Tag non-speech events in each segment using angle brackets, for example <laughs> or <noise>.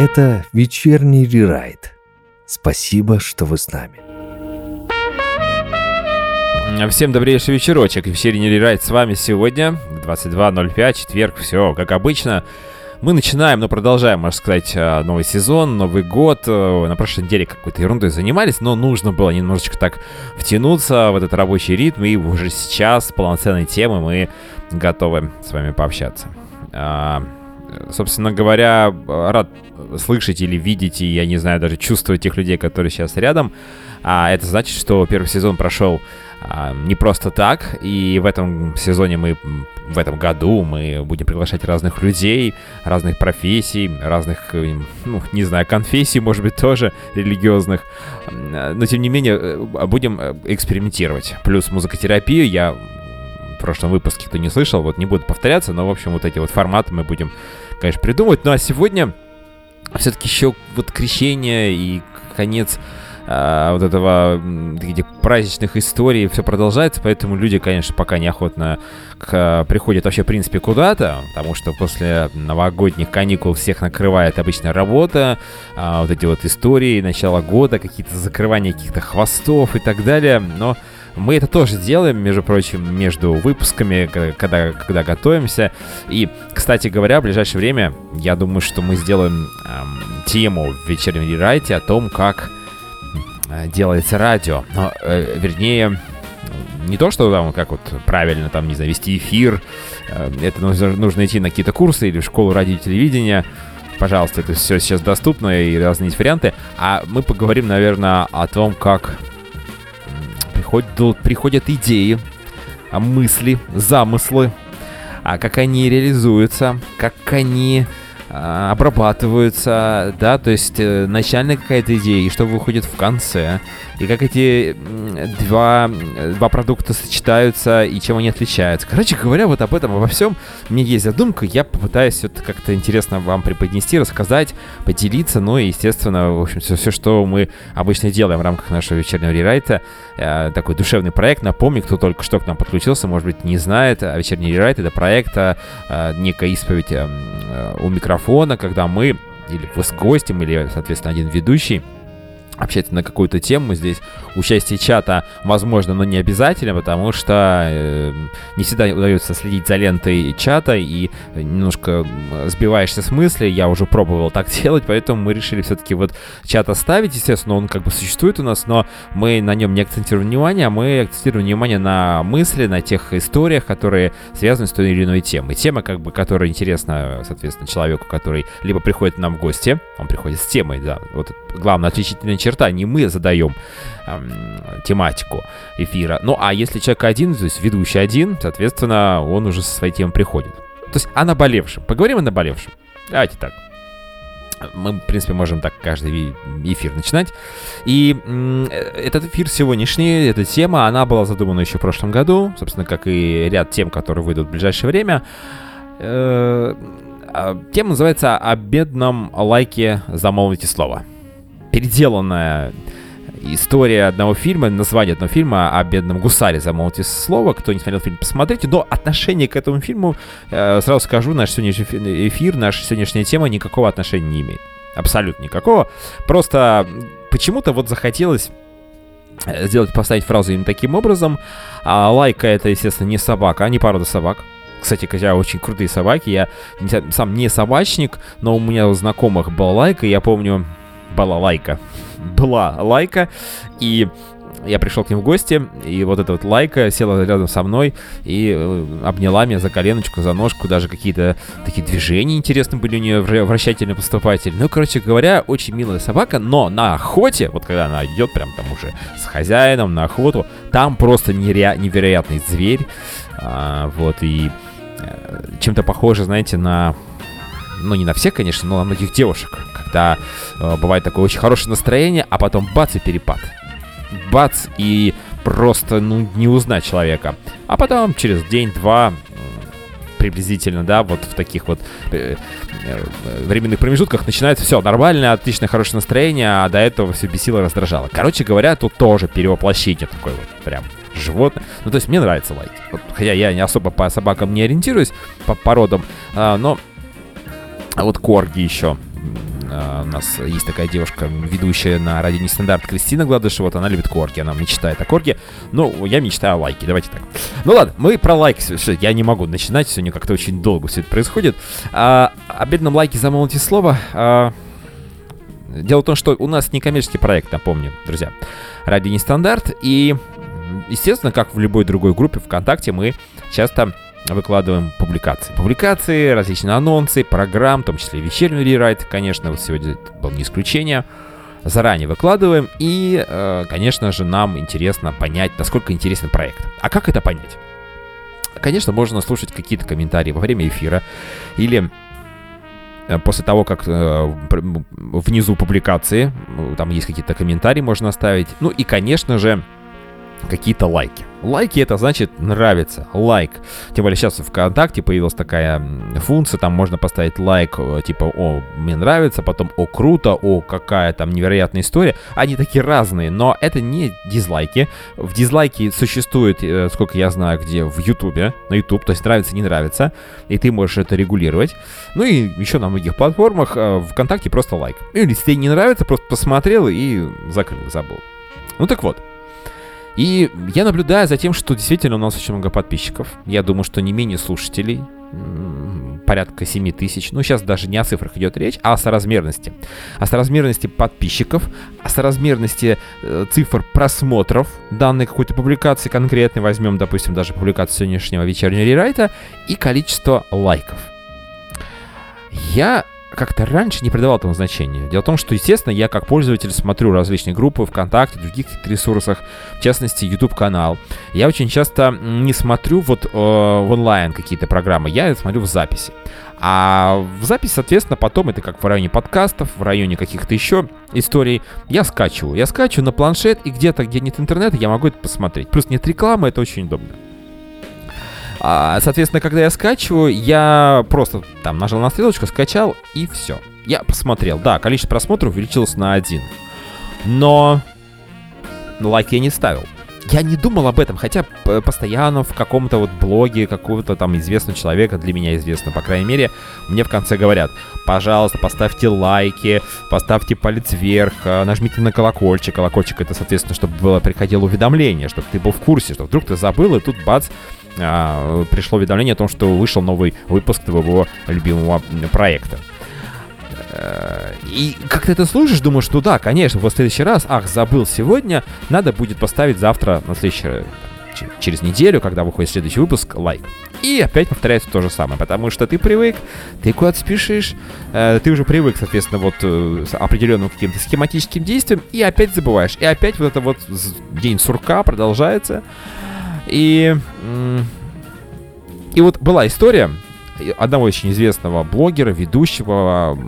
Это вечерний рерайт. Спасибо, что вы с нами. Всем добрейший вечерочек. Вечерний рерайт с вами сегодня. 22.05, четверг, все как обычно. Мы начинаем, но продолжаем, можно сказать, э, новый сезон, Новый год. Э, на прошлой неделе какой-то ерундой занимались, но нужно было немножечко так втянуться в этот рабочий ритм, и уже сейчас полноценной темы мы готовы с вами пообщаться. А, собственно говоря, рад слышать или видеть, и, я не знаю, даже чувствовать тех людей, которые сейчас рядом. А это значит, что первый сезон прошел а, не просто так, и в этом сезоне мы, в этом году мы будем приглашать разных людей, разных профессий, разных, э, ну, не знаю, конфессий, может быть, тоже религиозных, но тем не менее э, будем э, экспериментировать. Плюс музыкотерапию я в прошлом выпуске, кто не слышал, вот не буду повторяться, но, в общем, вот эти вот форматы мы будем, конечно, придумывать. Ну, а сегодня все-таки еще вот крещение и конец а, вот этого этих праздничных историй все продолжается, поэтому люди, конечно, пока неохотно к, приходят вообще, в принципе, куда-то, потому что после новогодних каникул всех накрывает обычная работа, а, вот эти вот истории, начала года, какие-то закрывания каких-то хвостов и так далее, но мы это тоже делаем, между прочим, между выпусками, когда, когда готовимся. И, кстати говоря, в ближайшее время, я думаю, что мы сделаем эм, тему в вечернем рерайте о том, как э, делается радио. Но, э, вернее, не то, что там, как вот правильно, там, не знаю, вести эфир. Э, это нужно, нужно идти на какие-то курсы или в школу радио и телевидения. Пожалуйста, это все сейчас доступно и разные варианты. А мы поговорим, наверное, о том, как приходят, приходят идеи, а, мысли, замыслы, а как они реализуются, как они а, обрабатываются, да, то есть э, начальная какая-то идея, и что выходит в конце, и как эти два, два продукта сочетаются, и чем они отличаются. Короче говоря, вот об этом, обо всем. Мне есть задумка, я попытаюсь это как-то интересно вам преподнести, рассказать, поделиться, ну и, естественно, в общем, все, все что мы обычно делаем в рамках нашего вечернего рерайта, э, такой душевный проект, напомню, кто только что к нам подключился, может быть, не знает, а вечерний рерайт — это проект, э, некая исповедь э, у микрофона, микрофона, когда мы, или вы с гостем, или, соответственно, один ведущий, общаться на какую-то тему. Здесь участие чата возможно, но не обязательно, потому что э, не всегда удается следить за лентой чата и немножко сбиваешься с мысли. Я уже пробовал так <laughs> делать, поэтому мы решили все-таки вот чат оставить. Естественно, он как бы существует у нас, но мы на нем не акцентируем внимание, а мы акцентируем внимание на мысли, на тех историях, которые связаны с той или иной темой. Тема, как бы, которая интересна, соответственно, человеку, который либо приходит нам в гости, он приходит с темой, да, вот главная отличительная черта черта, не мы задаем эм, тематику эфира. Ну, а если человек один, то есть ведущий один, соответственно, он уже со своей темой приходит. То есть о наболевшем. Поговорим о наболевшем. Давайте так. Мы, в принципе, можем так каждый эфир начинать. И этот эфир сегодняшний, эта тема, она была задумана еще в прошлом году, собственно, как и ряд тем, которые выйдут в ближайшее время. Э, а, тема называется «О бедном лайке замолвите слово» переделанная история одного фильма, название одного фильма о бедном гусаре, замолвите слово. Кто не смотрел фильм, посмотрите. Но отношение к этому фильму, э, сразу скажу, наш сегодняшний эфир, наша сегодняшняя тема никакого отношения не имеет. Абсолютно никакого. Просто почему-то вот захотелось э, сделать, поставить фразу именно таким образом. А лайка это, естественно, не собака, а не порода собак. Кстати, хотя очень крутые собаки. Я сам не собачник, но у меня у знакомых была лайка. Я помню, была лайка. Была лайка, и я пришел к ним в гости, и вот эта вот лайка села рядом со мной и э, обняла меня за коленочку, за ножку, даже какие-то такие движения интересные были у нее, вращательно поступатель. Ну, короче говоря, очень милая собака, но на охоте, вот когда она идет прям там уже с хозяином на охоту, там просто нере- невероятный зверь, а, вот, и э, чем-то похоже, знаете, на ну не на всех, конечно, но на многих девушек, когда э, бывает такое очень хорошее настроение, а потом бац и перепад. Бац и просто, ну, не узнать человека. А потом через день-два приблизительно, да, вот в таких вот э, э, временных промежутках начинается все нормально, отличное, хорошее настроение, а до этого все бесило, раздражало. Короче говоря, тут тоже перевоплощение такое вот прям животное. Ну, то есть мне нравятся лайки. Вот, хотя я не особо по собакам не ориентируюсь, по породам, а, но а вот корги еще. у нас есть такая девушка, ведущая на радио Нестандарт Кристина Гладышева, вот она любит корки, она мечтает о корке. Ну, я мечтаю о лайке, давайте так. Ну ладно, мы про лайк, я не могу начинать, сегодня как-то очень долго все это происходит. А, о бедном лайке замолвите слово. А, дело в том, что у нас некоммерческий проект, напомню, друзья. Радио Нестандарт, и, естественно, как в любой другой группе ВКонтакте, мы часто выкладываем публикации. Публикации, различные анонсы, программ, в том числе вечерний рерайт, конечно, вот сегодня был не исключение. Заранее выкладываем, и, э, конечно же, нам интересно понять, насколько интересен проект. А как это понять? Конечно, можно слушать какие-то комментарии во время эфира или э, после того, как э, внизу публикации, там есть какие-то комментарии можно оставить. Ну и, конечно же, какие-то лайки. Лайки это значит нравится, лайк. Тем более сейчас в ВКонтакте появилась такая функция, там можно поставить лайк, э, типа, о, мне нравится, потом, о, круто, о, какая там невероятная история. Они такие разные, но это не дизлайки. В дизлайке существует, э, сколько я знаю, где в Ютубе, на Ютуб, то есть нравится, не нравится, и ты можешь это регулировать. Ну и еще на многих платформах э, ВКонтакте просто лайк. Или если тебе не нравится, просто посмотрел и закрыл, забыл. Ну так вот, и я наблюдаю за тем, что действительно у нас очень много подписчиков. Я думаю, что не менее слушателей, порядка 7 тысяч. Ну, сейчас даже не о цифрах идет речь, а о соразмерности. О соразмерности подписчиков, о соразмерности э, цифр просмотров данной какой-то публикации конкретной. Возьмем, допустим, даже публикацию сегодняшнего вечернего рерайта и количество лайков. Я как-то раньше не придавал этому значения. Дело в том, что, естественно, я как пользователь смотрю различные группы ВКонтакте, других ресурсах, в частности, YouTube-канал. Я очень часто не смотрю вот э, в онлайн какие-то программы, я смотрю в записи. А в запись, соответственно, потом это как в районе подкастов, в районе каких-то еще историй, я скачиваю. Я скачиваю на планшет, и где-то, где нет интернета, я могу это посмотреть. Плюс нет рекламы, это очень удобно. А, соответственно, когда я скачиваю, я просто там нажал на стрелочку, скачал и все. Я посмотрел. Да, количество просмотров увеличилось на один. Но лайк я не ставил. Я не думал об этом, хотя постоянно в каком-то вот блоге какого-то там известного человека, для меня известно, по крайней мере, мне в конце говорят, пожалуйста, поставьте лайки, поставьте палец вверх, а, нажмите на колокольчик. Колокольчик это, соответственно, чтобы было приходило уведомление, чтобы ты был в курсе, что вдруг ты забыл, и тут бац, а, пришло уведомление о том, что вышел новый выпуск твоего любимого проекта. Э, и как ты это слышишь, думаешь, что да, конечно, в следующий раз, ах, забыл сегодня, надо будет поставить завтра, на следующий, через неделю, когда выходит следующий выпуск, лайк. И опять повторяется то же самое, потому что ты привык, ты куда-то спешишь, э, ты уже привык, соответственно, вот э, с определенным каким-то схематическим действием, и опять забываешь. И опять вот это вот день сурка продолжается. И, и вот была история одного очень известного блогера, ведущего,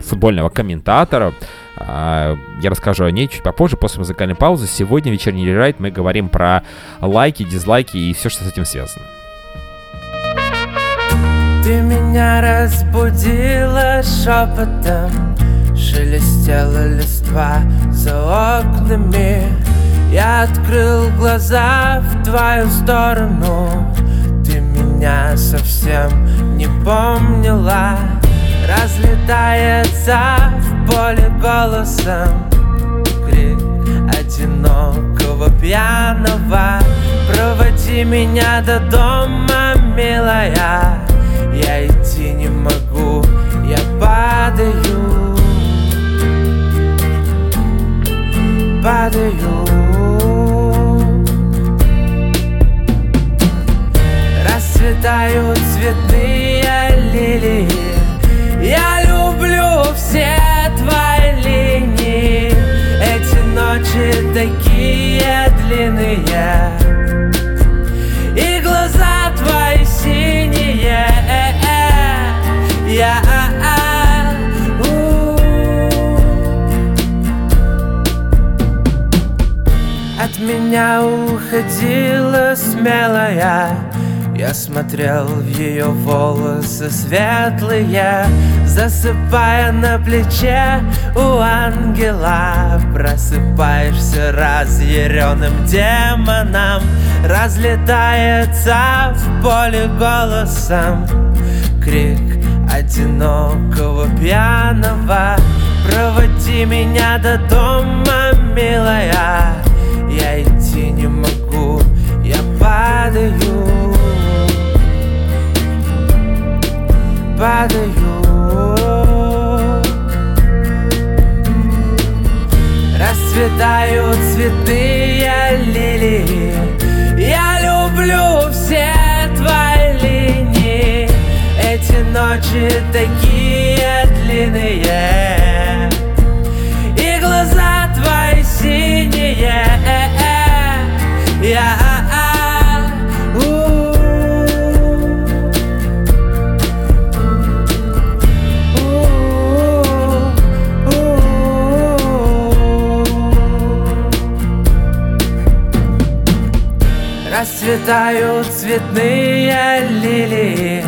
футбольного комментатора. А, я расскажу о ней чуть попозже, после музыкальной паузы. Сегодня вечерний рерайт мы говорим про лайки, дизлайки и все, что с этим связано. Ты меня разбудила шепотом Шелестела листва за окнами я открыл глаза в твою сторону. Ты меня совсем не помнила. Разлетается в поле голосом Крик одинокого пьяного. Проводи меня до дома, милая. Я идти не могу, я падаю. Падаю расцветают цветные лилии Я люблю все твои линии. Эти ночи такие длинные. И глаза твои синие. Я От меня уходила смелая я смотрел в ее волосы светлые Засыпая на плече. У ангела Просыпаешься разъяренным демоном Разлетается в поле голосом. Крик одинокого пьяного Проводи меня до дома, милая Я идти не могу, я падаю Падаю. Расцветают цветные лилии. Я люблю все твои линии. Эти ночи такие длинные. И глаза твои синие. Я Расцветают цветные лилии.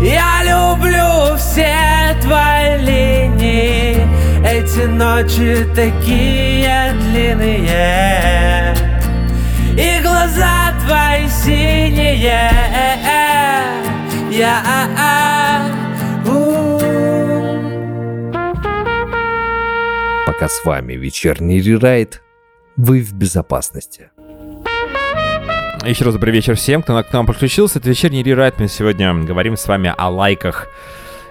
Я люблю все твои линии. Эти ночи такие длинные. И глаза твои синие. Я Пока с вами вечерний рерайт, вы в безопасности. Еще раз добрый вечер всем, кто к нам подключился. Это вечерний рерайт. Мы сегодня говорим с вами о лайках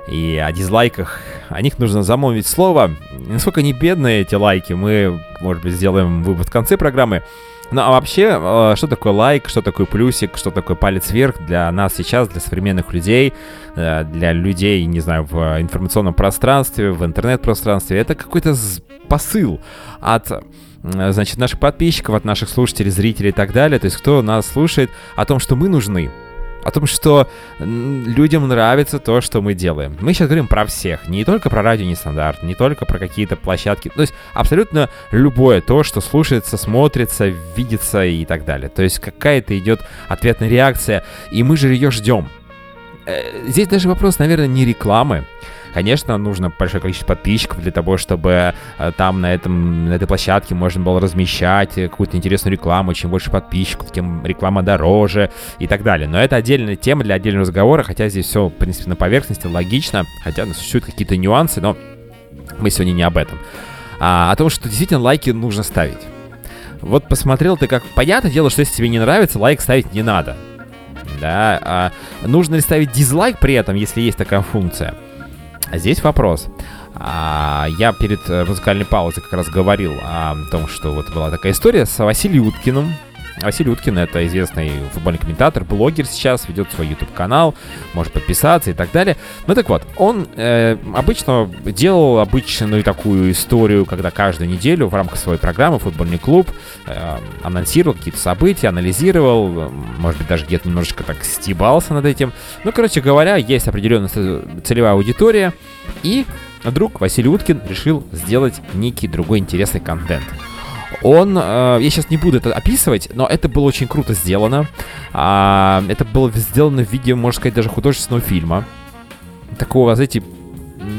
и о дизлайках. О них нужно замолвить слово. Насколько они бедные, эти лайки, мы, может быть, сделаем вывод в конце программы. Ну а вообще, э, что такое лайк, что такое плюсик, что такое палец вверх для нас сейчас, для современных людей, э, для людей, не знаю, в информационном пространстве, в интернет-пространстве, это какой-то посыл от значит, наших подписчиков, от наших слушателей, зрителей и так далее, то есть кто нас слушает, о том, что мы нужны, о том, что людям нравится то, что мы делаем. Мы сейчас говорим про всех, не только про радио нестандарт, не только про какие-то площадки, то есть абсолютно любое то, что слушается, смотрится, видится и так далее. То есть какая-то идет ответная реакция, и мы же ее ждем. Э, здесь даже вопрос, наверное, не рекламы, Конечно, нужно большое количество подписчиков для того, чтобы э, там на, этом, на этой площадке можно было размещать э, какую-то интересную рекламу. Чем больше подписчиков, тем реклама дороже и так далее. Но это отдельная тема для отдельного разговора, хотя здесь все, в принципе, на поверхности, логично, хотя существуют какие-то нюансы, но мы сегодня не об этом. А о том, что действительно лайки нужно ставить. Вот посмотрел ты как... Понятное дело, что если тебе не нравится, лайк ставить не надо. Да, а нужно ли ставить дизлайк при этом, если есть такая функция? А здесь вопрос. А, я перед э, музыкальной паузой как раз говорил о том, что вот была такая история с Василием Уткиным. Василий Уткин это известный футбольный комментатор, блогер сейчас, ведет свой YouTube канал, может подписаться и так далее. Ну так вот, он э, обычно делал обычную такую историю, когда каждую неделю в рамках своей программы футбольный клуб э, анонсировал какие-то события, анализировал, может быть даже где-то немножечко так стебался над этим. Ну, короче говоря, есть определенная целевая аудитория, и вдруг Василий Уткин решил сделать некий другой интересный контент. Он, э, я сейчас не буду это описывать, но это было очень круто сделано. Э, это было сделано в виде, можно сказать, даже художественного фильма. Такого, знаете,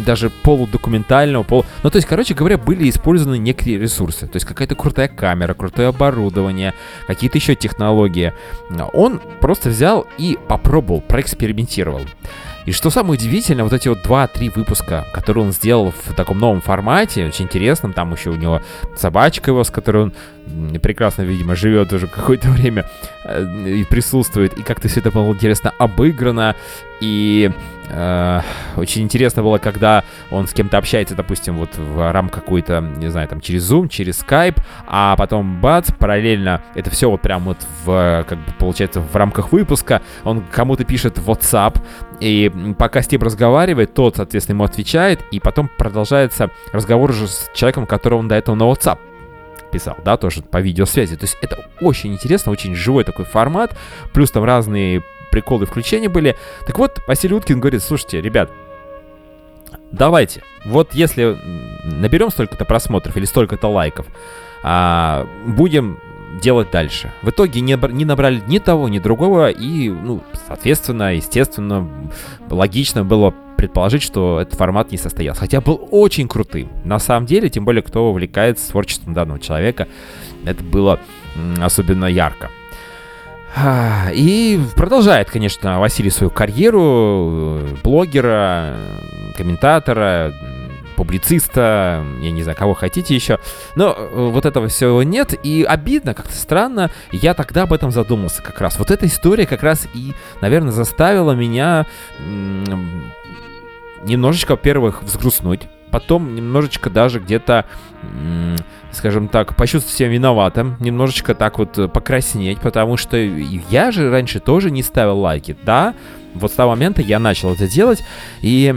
даже полудокументального, пол... Ну, то есть, короче говоря, были использованы некие ресурсы. То есть, какая-то крутая камера, крутое оборудование, какие-то еще технологии. Он просто взял и попробовал, проэкспериментировал. И что самое удивительное, вот эти вот 2-3 выпуска, которые он сделал в таком новом формате, очень интересном, там еще у него собачка его, с которой он прекрасно, видимо, живет уже <laughs> какое-то время э, и присутствует, и как-то все это было интересно обыграно, и э, очень интересно было, когда он с кем-то общается, допустим, вот в рамках какой-то, не знаю, там через Zoom, через Skype, а потом бац, параллельно это все вот прям вот в, как бы получается, в рамках выпуска, он кому-то пишет WhatsApp, и пока с ним разговаривает, тот, соответственно, ему отвечает, и потом продолжается разговор уже с человеком, которого он до этого на WhatsApp писал, да, тоже по видеосвязи. То есть это очень интересно, очень живой такой формат, плюс там разные приколы включения были. Так вот, Василий Уткин говорит, слушайте, ребят, давайте, вот если наберем столько-то просмотров или столько-то лайков, а, будем делать дальше. В итоге не, не набрали ни того, ни другого, и, ну, соответственно, естественно, логично было предположить, что этот формат не состоялся. Хотя был очень крутым. На самом деле, тем более, кто увлекается творчеством данного человека, это было особенно ярко. И продолжает, конечно, Василий свою карьеру э, блогера, комментатора, публициста, я не знаю, кого хотите еще. Но э, вот этого всего нет, и обидно, как-то странно. Я тогда об этом задумался как раз. Вот эта история как раз и, наверное, заставила меня немножечко, во-первых, взгрустнуть, потом немножечко даже где-то, скажем так, почувствовать себя виноватым, немножечко так вот э, покраснеть, потому что я же раньше тоже не ставил лайки, да, вот с того момента я начал это делать, и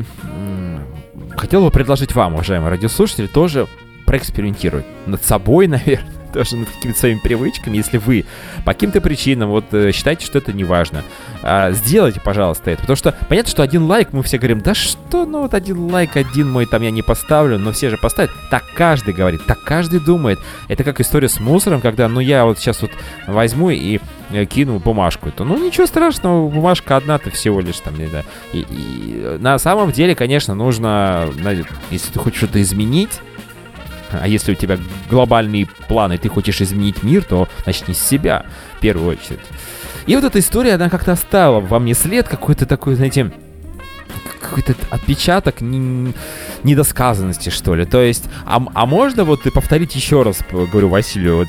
хотел бы предложить вам, уважаемые радиослушатели, тоже проэкспериментировать над собой, <laughs> наверное, тоже над какими-то своими привычками, если вы по каким-то причинам вот э, считаете, что это не важно, а, сделайте, пожалуйста, это. Потому что понятно, что один лайк, мы все говорим, да что, ну вот один лайк, один мой там я не поставлю, но все же поставят. Так каждый говорит, так каждый думает. Это как история с мусором, когда, ну я вот сейчас вот возьму и э, кину бумажку. Это, ну ничего страшного, бумажка одна-то всего лишь там, не знаю. И, и на самом деле, конечно, нужно, если ты хочешь что-то изменить, а если у тебя глобальные планы, ты хочешь изменить мир, то начни с себя в первую очередь. И вот эта история, она как-то оставила во мне след какой-то такой, знаете, какой-то отпечаток недосказанности, что ли. То есть, а, а можно вот и повторить еще раз, говорю Василию, вот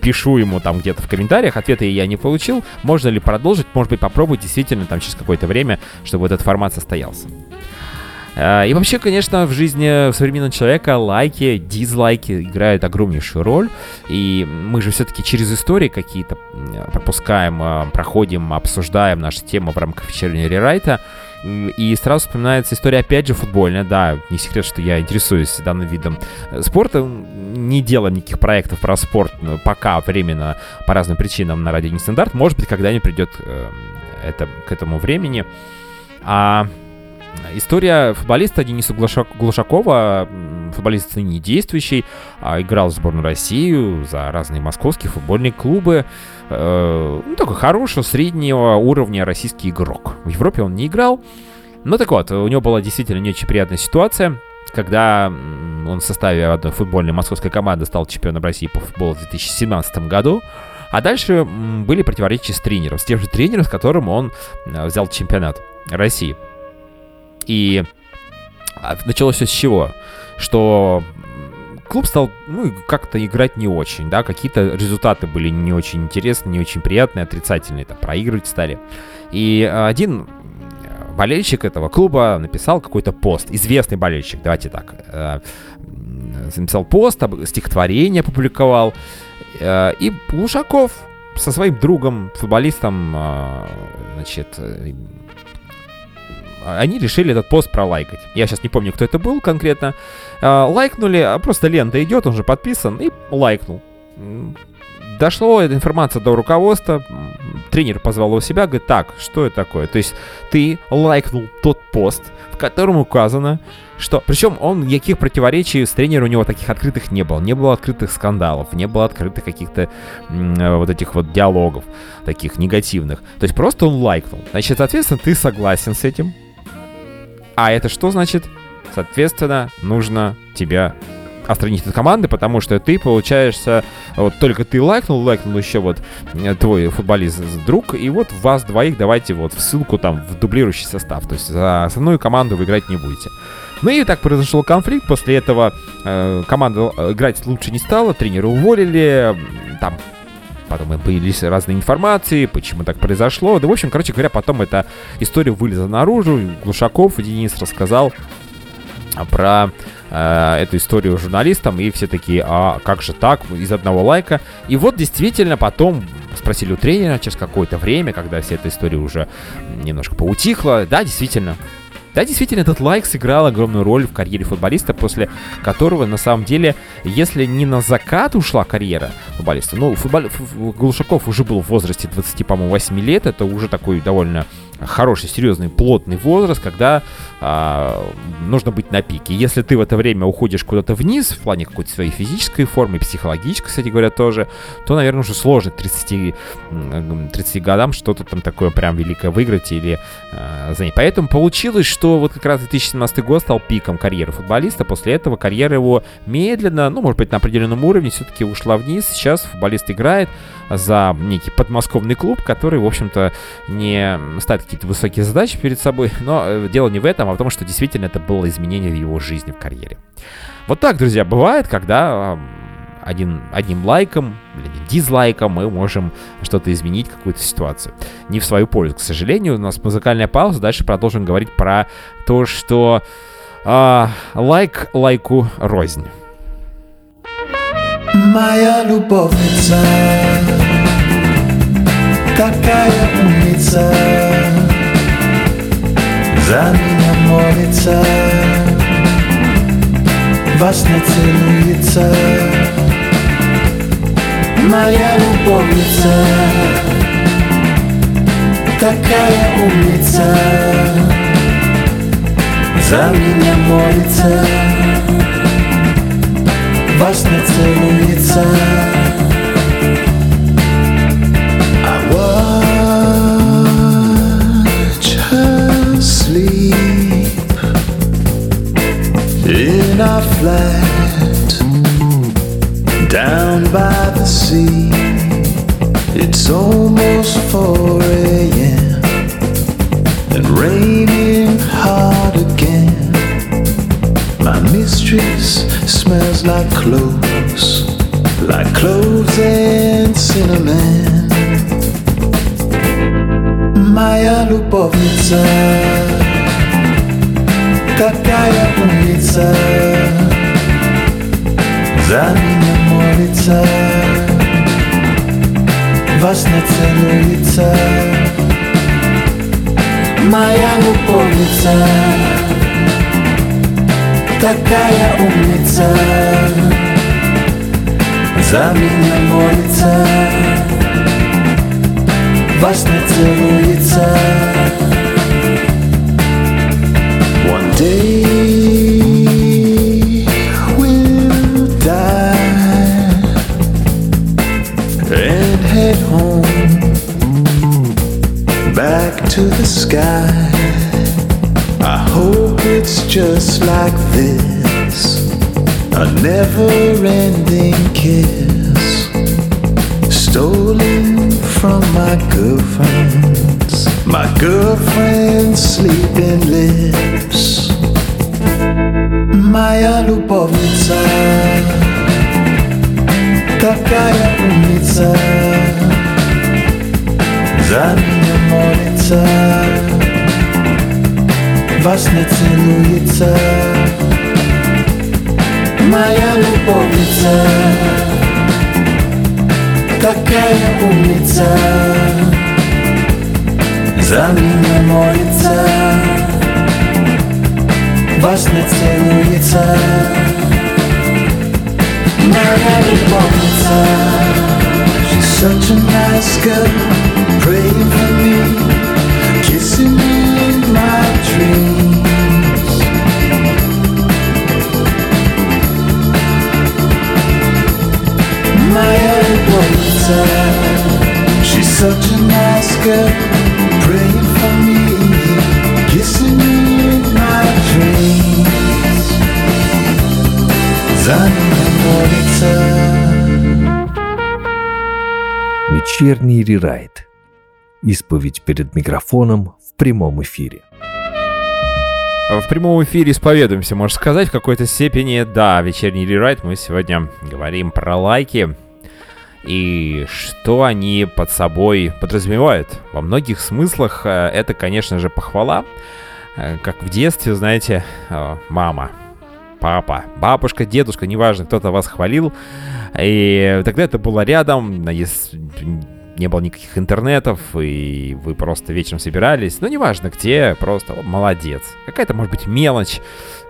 пишу ему там где-то в комментариях, ответа я не получил, можно ли продолжить, может быть, попробовать действительно там через какое-то время, чтобы этот формат состоялся. А, и вообще, конечно, в жизни современного человека лайки, дизлайки играют огромнейшую роль. И мы же все-таки через истории какие-то пропускаем, а, проходим, обсуждаем наши темы в рамках вечернего рерайта. И сразу вспоминается история, опять же, футбольная. Да, не секрет, что я интересуюсь данным видом спорта. Не делаем никаких проектов про спорт пока временно по разным причинам на радио Нестандарт. Может быть, когда-нибудь придет э, это, к этому времени. А История футболиста Дениса Глушакова, футболист ныне действующий, а, играл в сборную России за разные московские футбольные клубы. Э, ну, такой хорошего, среднего уровня российский игрок. В Европе он не играл. Ну, так вот, у него была действительно не очень приятная ситуация, когда он в составе одной футбольной московской команды стал чемпионом России по футболу в 2017 году. А дальше были противоречия с тренером, с тем же тренером, с которым он э, взял чемпионат России. И а, началось все с чего? Что клуб стал, ну, как-то играть не очень, да, какие-то результаты были не очень интересные, не очень приятные, отрицательные, там, проигрывать стали. И один болельщик этого клуба написал какой-то пост, известный болельщик, давайте так, э, написал пост, стихотворение опубликовал, э, и Лушаков со своим другом, футболистом, э, значит, они решили этот пост пролайкать. Я сейчас не помню, кто это был конкретно. А, лайкнули, а просто лента идет, он же подписан, и лайкнул. Дошло эта информация до руководства, тренер позвал его себя, говорит, так, что это такое? То есть ты лайкнул тот пост, в котором указано, что... Причем он никаких противоречий с тренером у него таких открытых не было. Не было открытых скандалов, не было открытых каких-то вот этих вот диалогов таких негативных. То есть просто он лайкнул. Значит, соответственно, ты согласен с этим, а это что значит? Соответственно, нужно тебя отстранить от команды, потому что ты получаешься, вот только ты лайкнул, лайкнул еще вот э, твой футболист друг, и вот вас двоих давайте вот в ссылку там в дублирующий состав, то есть за основную команду вы играть не будете. Ну и так произошел конфликт, после этого э, команда э, играть лучше не стала, тренера уволили, там Потом появились разные информации, почему так произошло. Да, в общем, короче говоря, потом эта история вылезла наружу. Глушаков Денис рассказал про э, эту историю журналистам, и все такие, а как же так, из одного лайка. И вот действительно потом спросили у тренера через какое-то время, когда вся эта история уже немножко поутихла, да, действительно, да, действительно, этот лайк сыграл огромную роль в карьере футболиста, после которого, на самом деле, если не на закат ушла карьера футболиста, ну, футбол... Глушаков уже был в возрасте 20, по-моему, 8 лет, это уже такой довольно хороший, серьезный, плотный возраст, когда а, нужно быть на пике. Если ты в это время уходишь куда-то вниз, в плане какой-то своей физической формы, психологической, кстати говоря, тоже, то, наверное, уже сложно 30, 30 годам что-то там такое прям великое выиграть или а, занять. Поэтому получилось, что вот как раз 2017 год стал пиком карьеры футболиста. После этого карьера его медленно, ну, может быть, на определенном уровне все-таки ушла вниз. Сейчас футболист играет за некий подмосковный клуб, который, в общем-то, не ставит какие-то высокие задачи перед собой, но э, дело не в этом, а в том, что действительно это было изменение в его жизни, в карьере. Вот так, друзья, бывает, когда один, одним лайком или дизлайком мы можем что-то изменить, какую-то ситуацию. Не в свою пользу, к сожалению. У нас музыкальная пауза. Дальше продолжим говорить про то, что э, лайк лайку рознь. Моя любовница Такая умница. За меня молится Во сне целуется. Моя любовница Такая умница. За меня молится во сне целуется flat Down by the sea It's almost 4 a.m. And raining hard again My mistress smells like cloves, like cloves and cinnamon. Моя любовница, такая умница, За меня молится, во сне целуется. Моя любовница, такая умница. За меня молится. Во сне целуется. One day to the sky. I hope it's just like this a never ending kiss, stolen from my girlfriend's, my girlfriend's sleeping lips. Moja lubownica, taka jak umica, молится во сне целуется Моя любовница Такая умница За меня молится Во сне целуется Моя любовница She's such a nice girl Praying for me Вечерний рерайт. Исповедь перед микрофоном в прямом эфире. В прямом эфире исповедуемся, можно сказать, в какой-то степени. Да, вечерний рерайт мы сегодня говорим про лайки и что они под собой подразумевают. Во многих смыслах э, это, конечно же, похвала. Э, Как в детстве, знаете, э, мама, папа, бабушка, дедушка, неважно, кто-то вас хвалил. И тогда это было рядом, не было никаких интернетов, и вы просто вечером собирались. Ну, неважно где, просто «О, молодец. Какая-то, может быть, мелочь.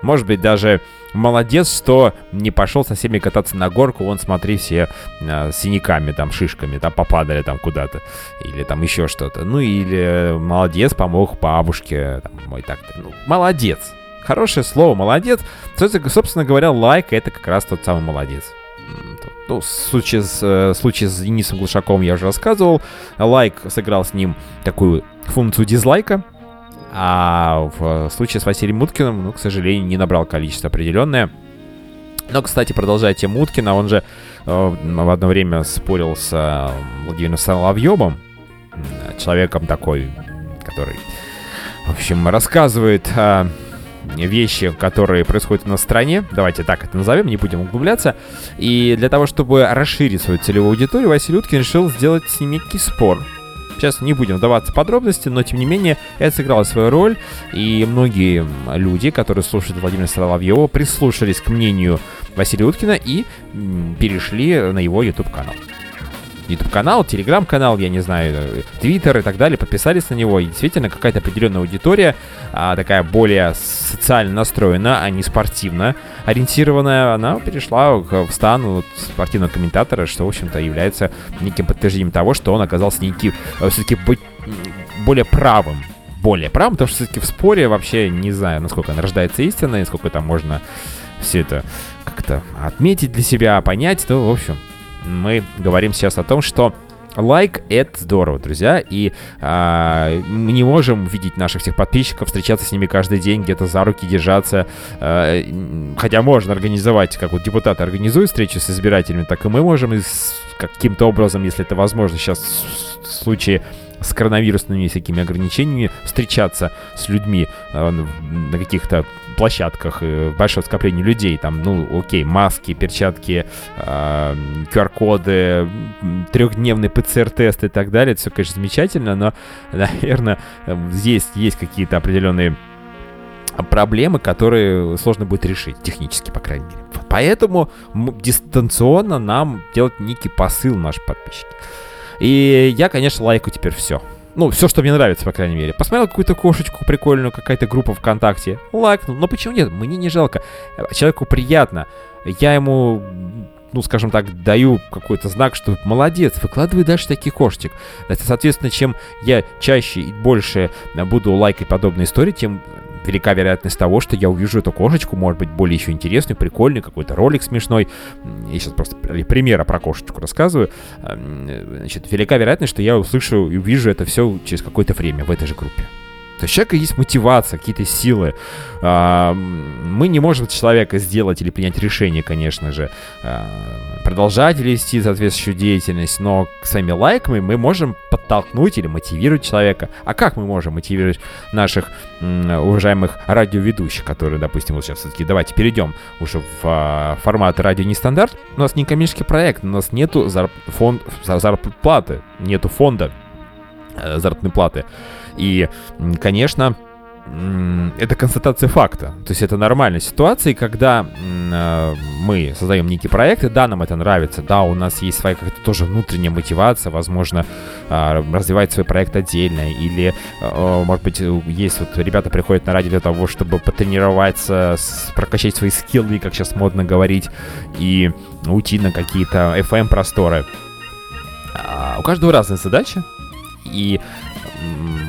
Может быть, даже молодец, что не пошел со всеми кататься на горку. Вон, смотри, все с синяками, там, шишками, там, попадали там куда-то. Или там еще что-то. Ну, или э, молодец, помог бабушке. Там, мой так Ну, молодец. Хорошее слово «молодец». Собственно говоря, лайк — это как раз тот самый молодец. Ну, случай с, э, случай с Денисом Глушаковым я уже рассказывал. Лайк сыграл с ним такую функцию дизлайка. А в случае с Василием Муткиным, ну, к сожалению, не набрал количество определенное. Но, кстати, продолжая тему Уткина, он же э, в одно время спорил с э, Владимиром Соловьевым, человеком такой, который, в общем, рассказывает а, вещи, которые происходят в стране. Давайте так это назовем, не будем углубляться. И для того, чтобы расширить свою целевую аудиторию, Василий Уткин решил сделать с некий спор. Сейчас не будем вдаваться в подробности, но тем не менее это сыграло свою роль, и многие люди, которые слушают Владимира Соловьева, прислушались к мнению Василия Уткина и перешли на его YouTube-канал. YouTube-канал, Telegram-канал, я не знаю, Twitter и так далее, подписались на него, и действительно какая-то определенная аудитория, а, такая более социально настроена, а не спортивно ориентированная, она перешла в стан вот, спортивного комментатора, что, в общем-то, является неким подтверждением того, что он оказался неким, все-таки быть м, более правым, более правым, потому что все-таки в споре вообще не знаю, насколько она рождается истина, и сколько там можно все это как-то отметить для себя, понять, то, в общем, мы говорим сейчас о том, что лайк это здорово, друзья, и а, мы не можем видеть наших всех подписчиков, встречаться с ними каждый день, где-то за руки держаться, а, хотя можно организовать, как вот депутаты организуют встречу с избирателями, так и мы можем каким-то образом, если это возможно сейчас в случае с коронавирусными всякими ограничениями встречаться с людьми э, на каких-то площадках, э, большое скопление людей, там, ну, окей, маски, перчатки, QR-коды, м, трехдневный ПЦР-тест и так далее, это все, конечно, замечательно, но, <laughs> наверное, э, здесь есть какие-то определенные проблемы, которые сложно будет решить, технически, по крайней мере. Поэтому дистанционно нам делать некий посыл наши подписчики. И я, конечно, лайкаю теперь все. Ну, все, что мне нравится, по крайней мере. Посмотрел какую-то кошечку прикольную, какая-то группа ВКонтакте. Лайкнул. Но почему нет? Мне не жалко. Человеку приятно. Я ему, ну, скажем так, даю какой-то знак, что молодец, выкладывай дальше таких кошечек. Соответственно, чем я чаще и больше буду лайкать подобные истории, тем велика вероятность того, что я увижу эту кошечку, может быть, более еще интересную, прикольный, какой-то ролик смешной. Я сейчас просто при- примера про кошечку рассказываю. Значит, велика вероятность, что я услышу и увижу это все через какое-то время в этой же группе. То есть у человека есть мотивация, какие-то силы. Мы не можем человека сделать или принять решение, конечно же, продолжать вести соответствующую деятельность, но своими лайками мы можем подтолкнуть или мотивировать человека. А как мы можем мотивировать наших уважаемых радиоведущих, которые, допустим, вот сейчас все-таки давайте перейдем уже в а, формат радио нестандарт. У нас не коммерческий проект, у нас нету зарп- фонд, зар- зарплаты, нету фонда э, заработной платы. И, конечно, это констатация факта. То есть это нормальная ситуация, когда э, мы создаем некий проект, и да, нам это нравится, да, у нас есть своя как-то тоже внутренняя мотивация, возможно, а, развивать свой проект отдельно, или, э, может быть, э, есть вот ребята приходят на радио для того, чтобы потренироваться, прокачать свои скиллы, как сейчас модно говорить, и уйти на какие-то FM-просторы. А, у каждого разные задачи, и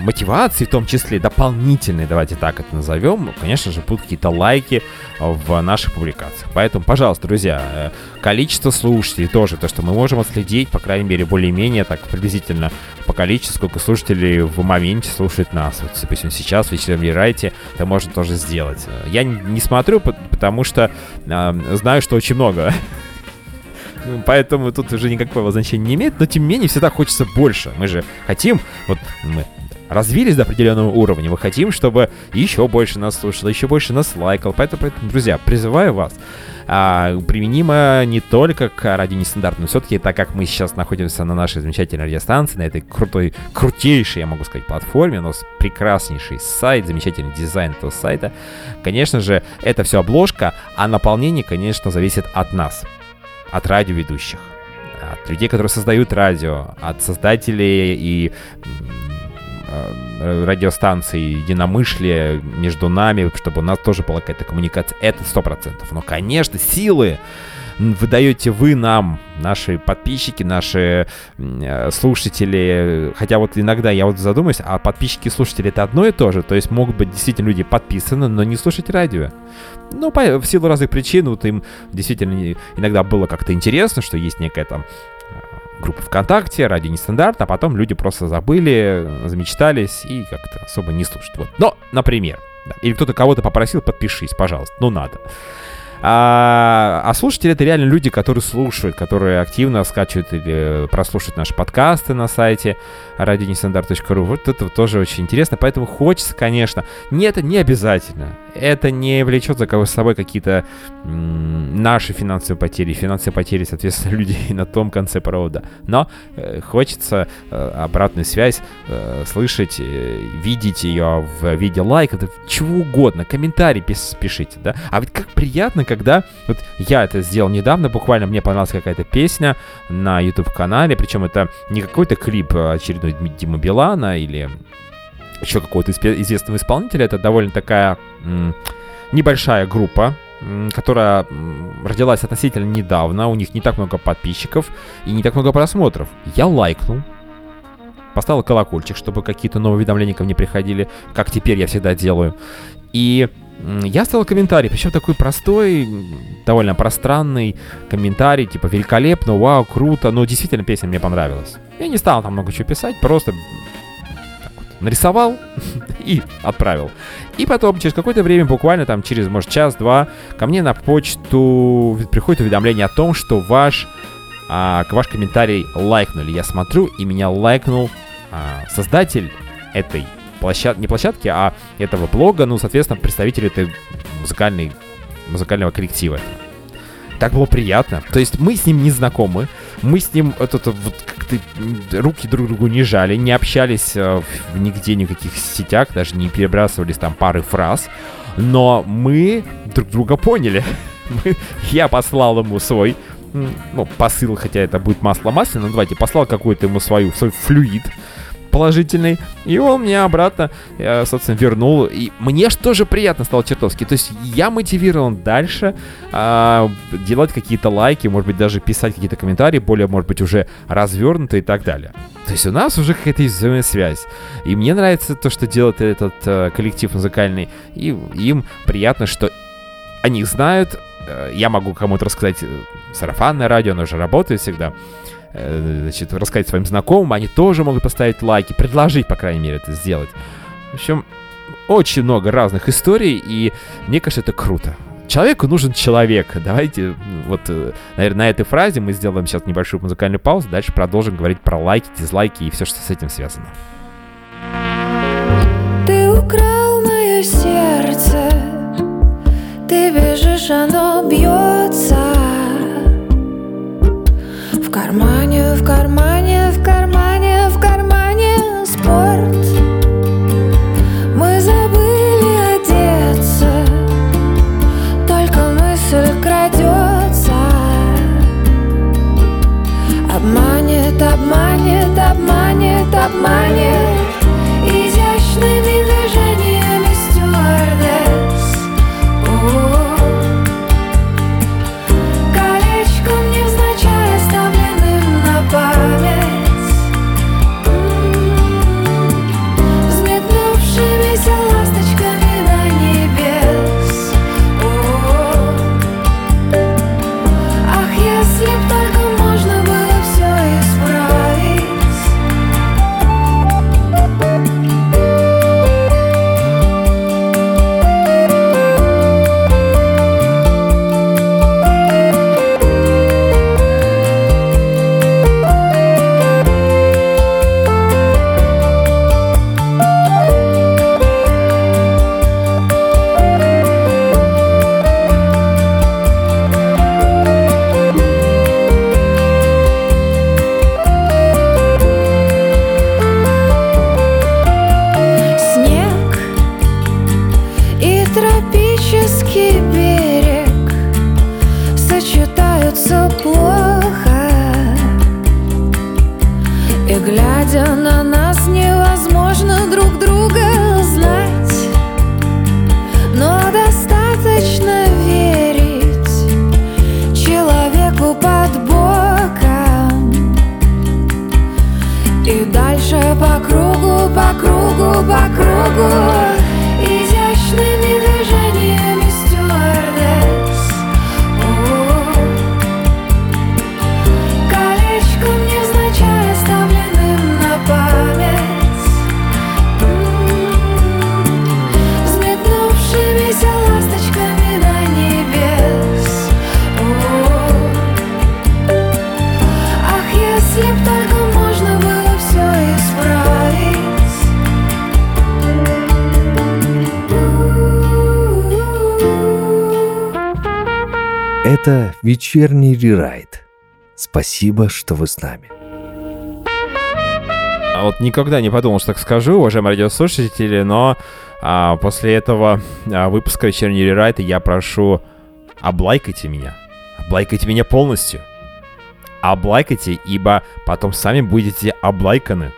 мотивации, в том числе дополнительные, давайте так это назовем, конечно же, будут какие-то лайки в наших публикациях. Поэтому, пожалуйста, друзья, э, количество слушателей тоже, то, что мы можем отследить, по крайней мере, более-менее так приблизительно по количеству, сколько слушателей в моменте слушает нас. Вот, допустим, сейчас в вечернем рерайте это можно тоже сделать. Э, Я не смотрю, по- потому что э, знаю, что очень много Ну, Поэтому тут уже никакого значения не имеет, но тем не менее всегда хочется больше. Мы же хотим, вот мы развились до определенного уровня, мы хотим, чтобы еще больше нас слушало, еще больше нас лайкал. Поэтому, поэтому друзья, призываю вас. А, применимо не только к радио нестандарт, но все-таки, так как мы сейчас находимся на нашей замечательной радиостанции, на этой крутой, крутейшей, я могу сказать, платформе, у нас прекраснейший сайт, замечательный дизайн этого сайта, конечно же, это все обложка, а наполнение, конечно, зависит от нас от радиоведущих, от людей, которые создают радио, от создателей и радиостанций, единомышлия между нами, чтобы у нас тоже была какая-то коммуникация. Это сто процентов. Но, конечно, силы вы даете вы нам, наши подписчики, наши э, слушатели. Хотя вот иногда я вот задумаюсь, а подписчики и слушатели это одно и то же. То есть могут быть действительно люди подписаны, но не слушать радио. Ну, по, в силу разных причин, вот им действительно иногда было как-то интересно, что есть некая там группа ВКонтакте, радио нестандарт, а потом люди просто забыли, замечтались и как-то особо не слушают. Вот. Но, например, да. или кто-то кого-то попросил, подпишись, пожалуйста, ну надо. А, а слушатели это реально люди, которые слушают, которые активно скачивают или прослушивают наши подкасты на сайте radionestandarт.ru. Вот это тоже очень интересно, поэтому хочется, конечно. Не, это не обязательно. Это не влечет за собой какие-то наши финансовые потери, финансовые потери, соответственно, <laughs> людей на том конце провода. Но э, хочется э, обратную связь э, слышать, э, видеть ее в виде лайка, да, чего угодно, комментарий пишите, да. А ведь как приятно, когда вот я это сделал недавно, буквально мне понравилась какая-то песня на YouTube-канале, причем это не какой-то клип а очередной Дима Билана или еще какого-то известного исполнителя, это довольно такая небольшая группа, которая родилась относительно недавно, у них не так много подписчиков и не так много просмотров. Я лайкнул, поставил колокольчик, чтобы какие-то новые уведомления ко мне приходили, как теперь я всегда делаю. И я оставил комментарий, причем такой простой, довольно пространный комментарий, типа великолепно, вау, круто, но действительно песня мне понравилась. Я не стал там много чего писать, просто нарисовал <laughs> и отправил. И потом, через какое-то время, буквально там через, может, час-два, ко мне на почту приходит уведомление о том, что ваш, а, ваш комментарий лайкнули. Я смотрю, и меня лайкнул а, создатель этой площад... не площадки, а этого блога, ну, соответственно, представители этой музыкальной, музыкального коллектива. Так было приятно. То есть мы с ним не знакомы, мы с ним это, это вот как-то руки друг другу не жали, не общались э, нигде, ни в каких сетях, даже не перебрасывались там пары фраз, но мы друг друга поняли. <laughs> Я послал ему свой ну, посыл, хотя это будет масло масляное, но давайте, послал какой-то ему свою, свой флюид, положительный. И он мне обратно, э, собственно, вернул. И мне же тоже приятно стало чертовски. То есть я мотивирован дальше э, делать какие-то лайки, может быть, даже писать какие-то комментарии, более, может быть, уже развернутые и так далее. То есть у нас уже какая-то есть взаимосвязь. И мне нравится то, что делает этот э, коллектив музыкальный. И им приятно, что они знают, э, я могу кому-то рассказать э, сарафанное радио, оно же работает всегда. Э, значит, рассказать своим знакомым, они тоже могут поставить лайки, предложить, по крайней мере, это сделать. В общем, очень много разных историй, и мне кажется, это круто. Человеку нужен человек. Давайте, вот, э, наверное, на этой фразе мы сделаем сейчас небольшую музыкальную паузу, дальше продолжим говорить про лайки, дизлайки и все, что с этим связано. Ты украл мое сердце, ты бежишь, оно бьется кармане, в кармане, в кармане, могу Это вечерний рерайт. Спасибо, что вы с нами. А вот никогда не подумал, что так скажу, уважаемые радиослушатели, но а, после этого а, выпуска вечерней рерайта я прошу облайкайте меня. Облайкайте меня полностью. Облайкайте, ибо потом сами будете облайканы.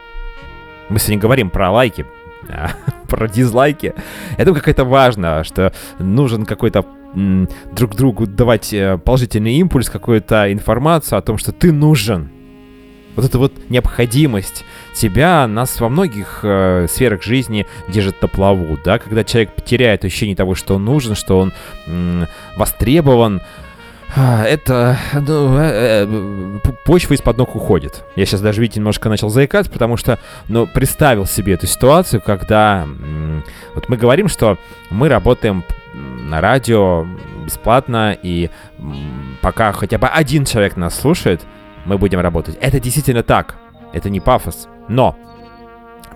Мы сегодня говорим про лайки, <laughs> про дизлайки. Это какая-то важно, что нужен какой-то друг другу давать э, положительный импульс, какую-то информацию о том, что ты нужен. Вот эта вот необходимость тебя нас во многих э, сферах жизни держит на плаву, да, когда человек теряет ощущение того, что он нужен, что он м, востребован, а, это, ну, э, э, почва из-под ног уходит. Я сейчас даже, видите, немножко начал заикаться, потому что, ну, представил себе эту ситуацию, когда, вот мы говорим, что мы работаем на радио бесплатно, и пока хотя бы один человек нас слушает, мы будем работать. Это действительно так. Это не пафос. Но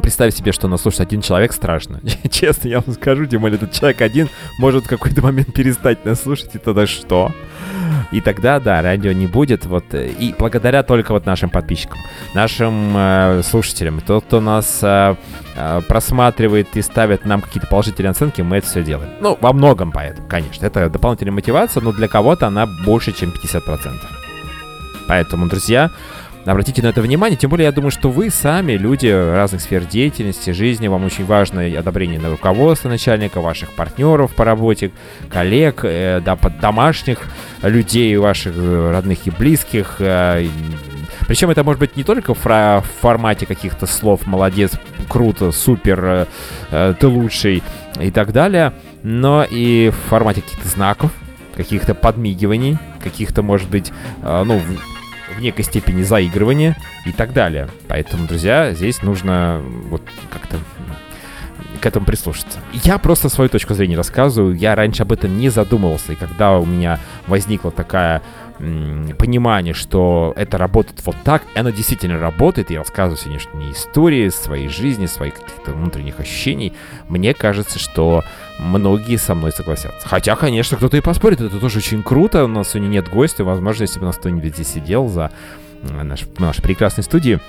представь себе, что нас слушает один человек, страшно. <laughs> Честно, я вам скажу, тем более этот человек один может в какой-то момент перестать нас слушать, и тогда что? И тогда, да, радио не будет. Вот, э, и благодаря только вот нашим подписчикам, нашим э, слушателям, тот, кто нас э, э, просматривает и ставит нам какие-то положительные оценки, мы это все делаем. Ну, во многом поэтому, конечно. Это дополнительная мотивация, но для кого-то она больше, чем 50%. Поэтому, друзья, Обратите на это внимание, тем более я думаю, что вы сами, люди разных сфер деятельности, жизни, вам очень важно одобрение на руководство начальника, ваших партнеров по работе, коллег, э, да, под домашних людей, ваших э, родных и близких. э, причем это может быть не только в формате каких-то слов «молодец», «круто», «супер», э, э, «ты лучший» и так далее, но и в формате каких-то знаков, каких-то подмигиваний, каких-то, может быть, ну, в- некой степени заигрывания и так далее. Поэтому, друзья, здесь нужно вот как-то к этому прислушаться. Я просто свою точку зрения рассказываю. Я раньше об этом не задумывался. И когда у меня возникла такая понимание, что это работает вот так, и оно действительно работает, я рассказываю сегодняшние истории своей жизни, своих каких-то внутренних ощущений, мне кажется, что многие со мной согласятся. Хотя, конечно, кто-то и поспорит, это тоже очень круто. У нас сегодня нет гостя. Возможно, если бы у нас кто-нибудь здесь сидел за наш, нашей прекрасной студии,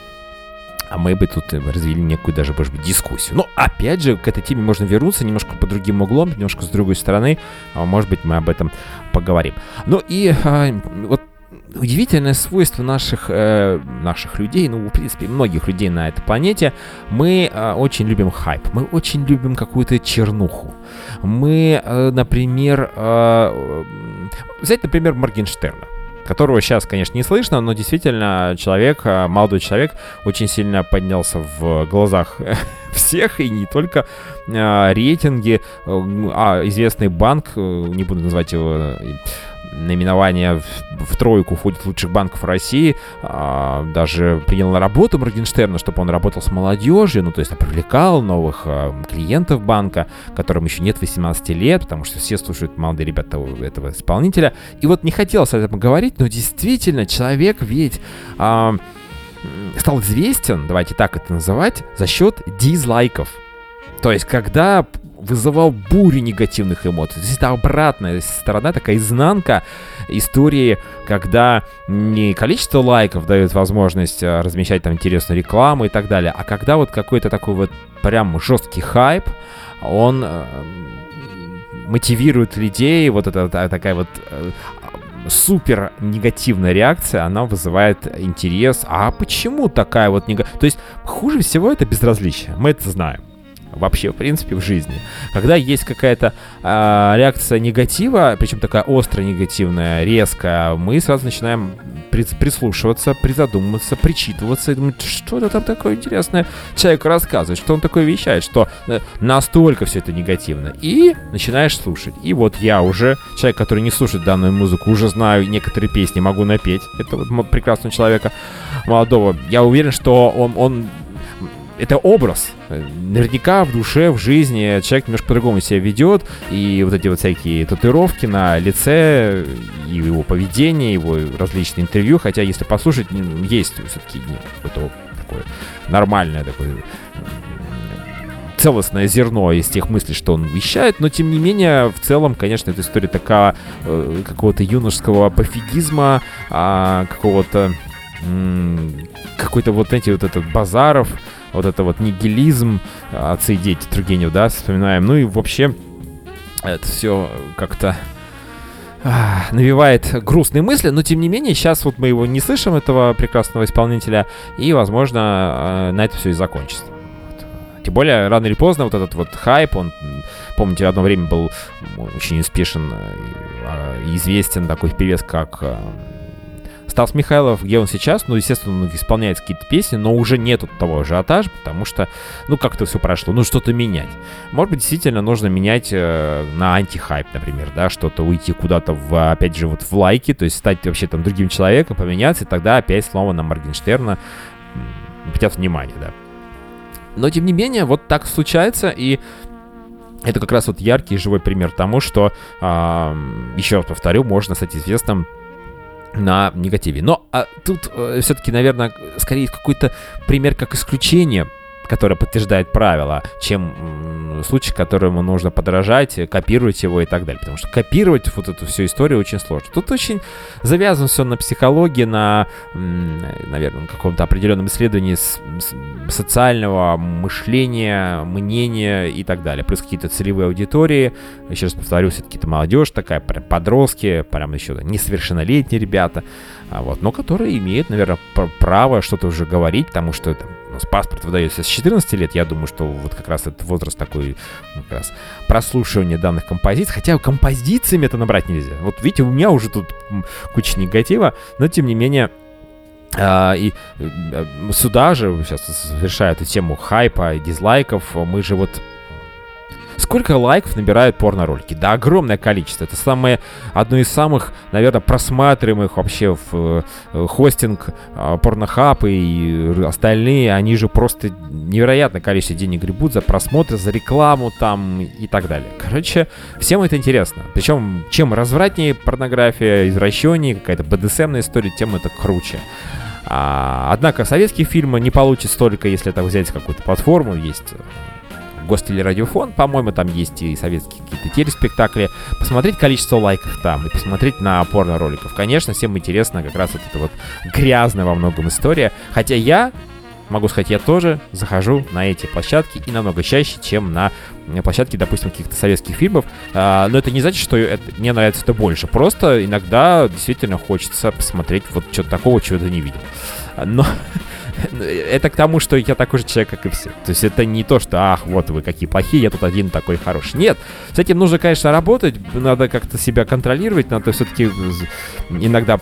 а мы бы тут э, развили некую даже, может быть, дискуссию. Но, опять же, к этой теме можно вернуться немножко по другим углом, немножко с другой стороны. А, Может быть, мы об этом поговорим. Ну и а, вот удивительное свойство наших, э, наших людей, ну, в принципе, многих людей на этой планете, мы э, очень любим хайп, мы очень любим какую-то чернуху. Мы, э, например, э, взять, например, Моргенштерна которого сейчас, конечно, не слышно, но действительно человек, э, молодой человек, очень сильно поднялся в глазах <laughs> всех, и не только э, рейтинги, э, а известный банк, не буду называть его наименование в, в тройку входит лучших банков России, а, даже принял на работу Моргенштерна, чтобы он работал с молодежью, ну, то есть привлекал новых а, клиентов банка, которым еще нет 18 лет, потому что все слушают молодые ребята того- этого исполнителя. И вот не хотелось об этом говорить, но действительно человек ведь а, стал известен, давайте так это называть, за счет дизлайков. То есть, когда вызывал бурю негативных эмоций. То есть, это обратная сторона, такая изнанка истории, когда не количество лайков дает возможность а, размещать там интересную рекламу и так далее, а когда вот какой-то такой вот прям жесткий хайп, он э, мотивирует людей, вот эта та- такая вот э, супер негативная реакция, она вызывает интерес. А почему такая вот негативная? То есть хуже всего это безразличие, мы это знаем вообще, в принципе, в жизни. Когда есть какая-то а, реакция негатива, причем такая острая негативная, резкая, мы сразу начинаем при- прислушиваться, призадумываться, причитываться и думать, что это там такое интересное человек рассказывает, что он такое вещает, что э, настолько все это негативно. И начинаешь слушать. И вот я уже, человек, который не слушает данную музыку, уже знаю некоторые песни, могу напеть. Это вот прекрасного человека молодого. Я уверен, что он, он это образ. Наверняка в душе, в жизни человек немножко по-другому себя ведет. И вот эти вот всякие татуировки на лице, и его поведение, его различные интервью. Хотя, если послушать, м, есть все-таки какое-то такое нормальное такое целостное зерно из тех мыслей, что он вещает, но тем не менее, в целом, конечно, эта история такая э, какого-то юношеского пофигизма, а, какого-то какой-то вот эти вот этот базаров, вот это вот нигилизм, отцы и дети Тургенев, да, вспоминаем. Ну и вообще это все как-то а, навевает грустные мысли, но тем не менее, сейчас вот мы его не слышим, этого прекрасного исполнителя, и, возможно, а, на это все и закончится. Тем более, рано или поздно вот этот вот хайп, он, помните, одно время был очень успешен а, и известен такой певец, как Стас Михайлов, где он сейчас, ну, естественно, он исполняет какие-то песни, но уже нету того ажиотажа, потому что, ну, как-то все прошло, ну, что-то менять. Может быть, действительно нужно менять э, на антихайп, например, да, что-то уйти куда-то в, опять же, вот в лайки, то есть стать вообще там другим человеком, поменяться, и тогда опять снова на Моргенштерна обратят внимание, да. Но, тем не менее, вот так случается, и это как раз вот яркий живой пример тому, что, э, еще раз повторю, можно стать известным на негативе. Но а, тут э, все-таки, наверное, скорее какой-то пример как исключение которое подтверждает правила, чем случай, которому нужно подражать, копировать его и так далее. Потому что копировать вот эту всю историю очень сложно. Тут очень завязано все на психологии, на, наверное, на каком-то определенном исследовании социального мышления, мнения и так далее. Плюс какие-то целевые аудитории. Еще раз повторю, все-таки это молодежь такая, прям подростки, прям еще несовершеннолетние ребята, а вот, но которые имеют, наверное, право что-то уже говорить, потому что это у нас паспорт выдается с 14 лет, я думаю, что вот как раз этот возраст такой, ну, как раз прослушивание данных композиций, хотя композициями это набрать нельзя. Вот видите, у меня уже тут куча негатива, но тем не менее а, и а, сюда же сейчас завершая эту тему хайпа и дизлайков, мы же вот Сколько лайков набирают порно-ролики? Да, огромное количество. Это самое, одно из самых, наверное, просматриваемых вообще в э, хостинг э, порнохаб и остальные. Они же просто невероятное количество денег гребут за просмотры, за рекламу там и так далее. Короче, всем это интересно. Причем, чем развратнее порнография, извращеннее, какая-то БДСМная история, тем это круче. А, однако советские фильмы не получат столько, если так взять какую-то платформу. Есть гостелерадиофон, по-моему, там есть и советские какие-то телеспектакли. Посмотреть количество лайков там и посмотреть на порно-роликов. Конечно, всем интересно как раз вот эта вот грязная во многом история. Хотя я могу сказать, я тоже захожу на эти площадки и намного чаще, чем на площадки, допустим, каких-то советских фильмов. А, но это не значит, что это, мне нравится это больше. Просто иногда действительно хочется посмотреть вот что-то такого, чего ты не видел. Но <laughs> <laughs> это к тому, что я такой же человек, как и все. То есть это не то, что, ах, вот вы какие плохие, я тут один такой хороший. Нет, с этим нужно, конечно, работать, надо как-то себя контролировать, надо все-таки иногда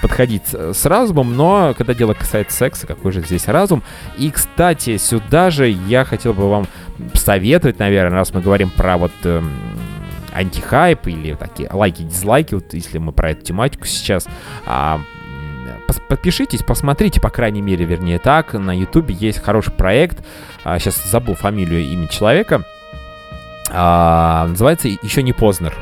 подходить с разумом, но когда дело касается секса, какой же здесь разум? И, кстати, сюда же я хотел бы вам советовать, наверное, раз мы говорим про вот эм, антихайп или такие лайки-дизлайки, вот если мы про эту тематику сейчас, а, подпишитесь, посмотрите, по крайней мере, вернее так, на ютубе есть хороший проект, а, сейчас забыл фамилию, имя человека, а, называется «Еще не Познер».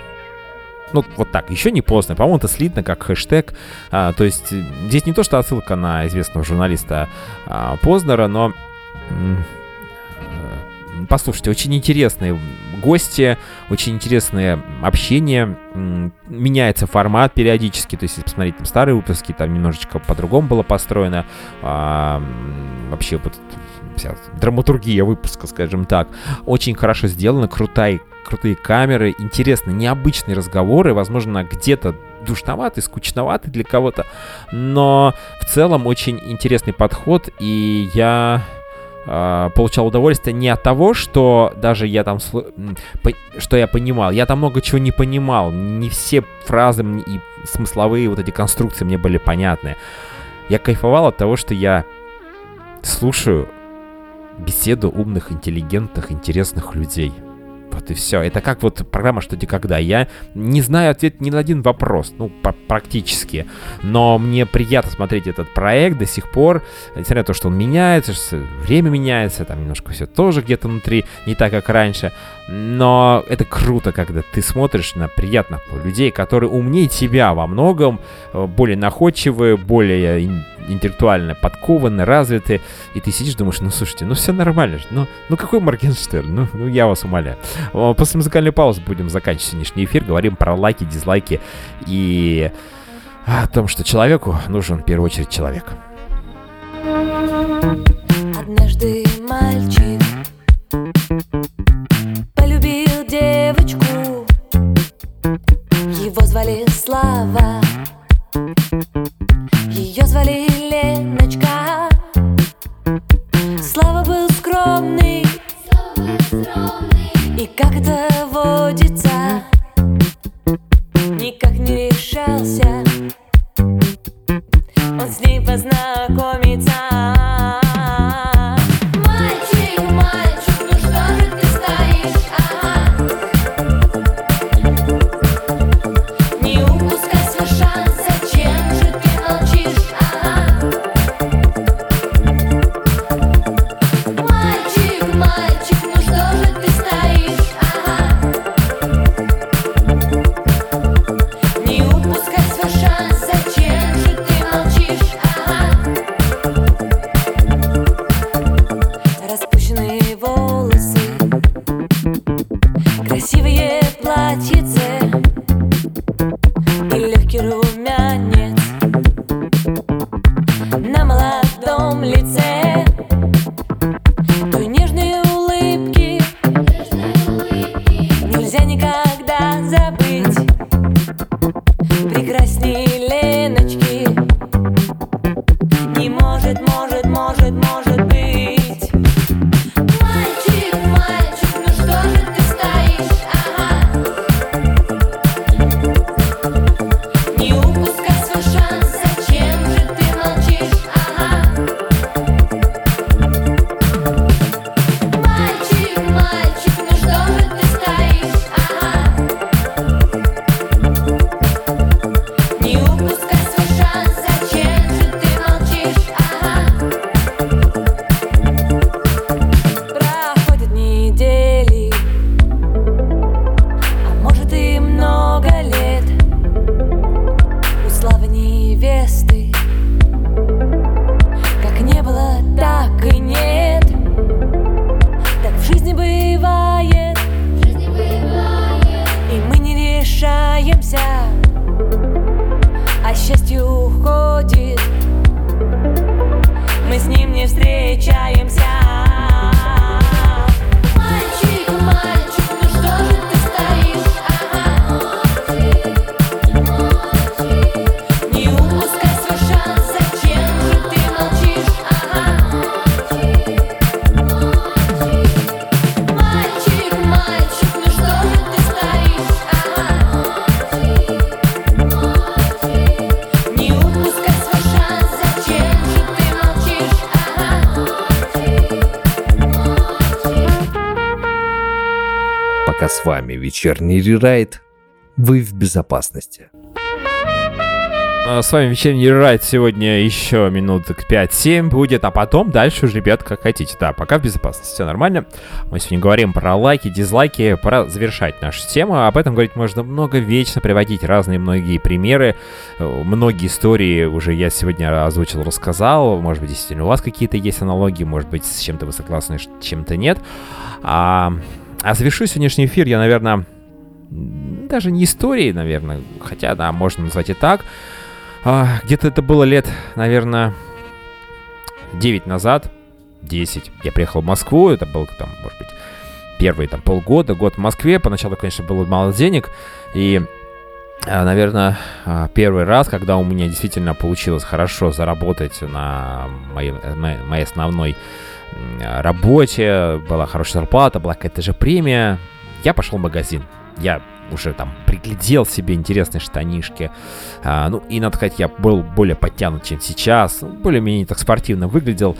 Ну, вот так, еще не поздно. По-моему, это слитно как хэштег. А, то есть здесь не то, что отсылка на известного журналиста а, Познера, но послушайте, очень интересные гости, очень интересное общение, меняется формат периодически, то есть если посмотреть там старые выпуски, там немножечко по-другому было построено, а, вообще вот вся драматургия выпуска, скажем так, очень хорошо сделана, крутая, крутые камеры, интересные, необычные разговоры, возможно, где-то душноватый, скучноватый для кого-то, но в целом очень интересный подход, и я получал удовольствие не от того, что даже я там, что я понимал, я там много чего не понимал, не все фразы и смысловые вот эти конструкции мне были понятны. Я кайфовал от того, что я слушаю беседу умных, интеллигентных, интересных людей. Вот и все. Это как вот программа «Что, где, когда». Я не знаю ответ ни на один вопрос, ну, практически. Но мне приятно смотреть этот проект до сих пор, несмотря на то, что он меняется, что время меняется, там немножко все тоже где-то внутри не так, как раньше. Но это круто, когда ты смотришь на приятных людей, которые умнее тебя во многом, э, более находчивые, более интеллектуально подкованы, развиты, и ты сидишь, думаешь, ну слушайте, ну все нормально ну, ну какой Моргенштерн, ну, ну я вас умоляю. После музыкальной паузы будем заканчивать сегодняшний эфир, говорим про лайки, дизлайки и о том, что человеку нужен в первую очередь человек. Однажды мальчик полюбил девочку, его звали Слава, ее звали Леночка. Слава был скромный, и как это водится, никак не решался никогда Пока с вами вечерний рерайт, вы в безопасности. А, С вами вечерний райд сегодня еще минуток 5-7 будет, а потом дальше уже, ребят, как хотите. Да, пока в безопасности, все нормально. Мы сегодня говорим про лайки, дизлайки, пора завершать нашу тему. Об этом говорить можно много, вечно приводить разные многие примеры. Э, Многие истории уже я сегодня озвучил, рассказал. Может быть, действительно у вас какие-то есть аналогии, может быть, с чем-то вы согласны, с чем-то нет. А, а завершу сегодняшний эфир я, наверное, даже не историей, наверное, хотя, да, можно назвать и так. А, где-то это было лет, наверное, 9 назад, 10. Я приехал в Москву, это был там, может быть, первые там полгода, год в Москве. Поначалу, конечно, было мало денег, и а, Наверное, а, первый раз, когда у меня действительно получилось хорошо заработать на моей, моей, основной работе, была хорошая зарплата, была какая-то же премия, я пошел в магазин. Я уже там приглядел себе интересные штанишки. А, ну, и, надо сказать, я был более подтянут, чем сейчас. Более-менее так спортивно выглядел,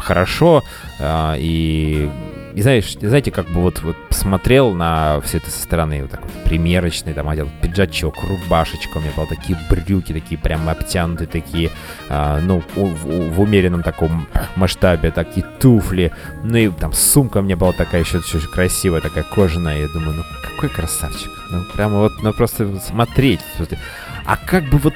хорошо. а, и, и знаешь, знаете, как бы вот, вот посмотрел на все это со стороны, вот так вот примерочный, там одел пиджачок, рубашечка, у меня были такие брюки, такие прям обтянутые, такие, а, ну, у- в, в умеренном таком масштабе, такие туфли, ну и там сумка у меня была такая еще, еще красивая, такая кожаная, я думаю, ну какой красавчик, ну прямо вот, ну просто смотреть. А как бы вот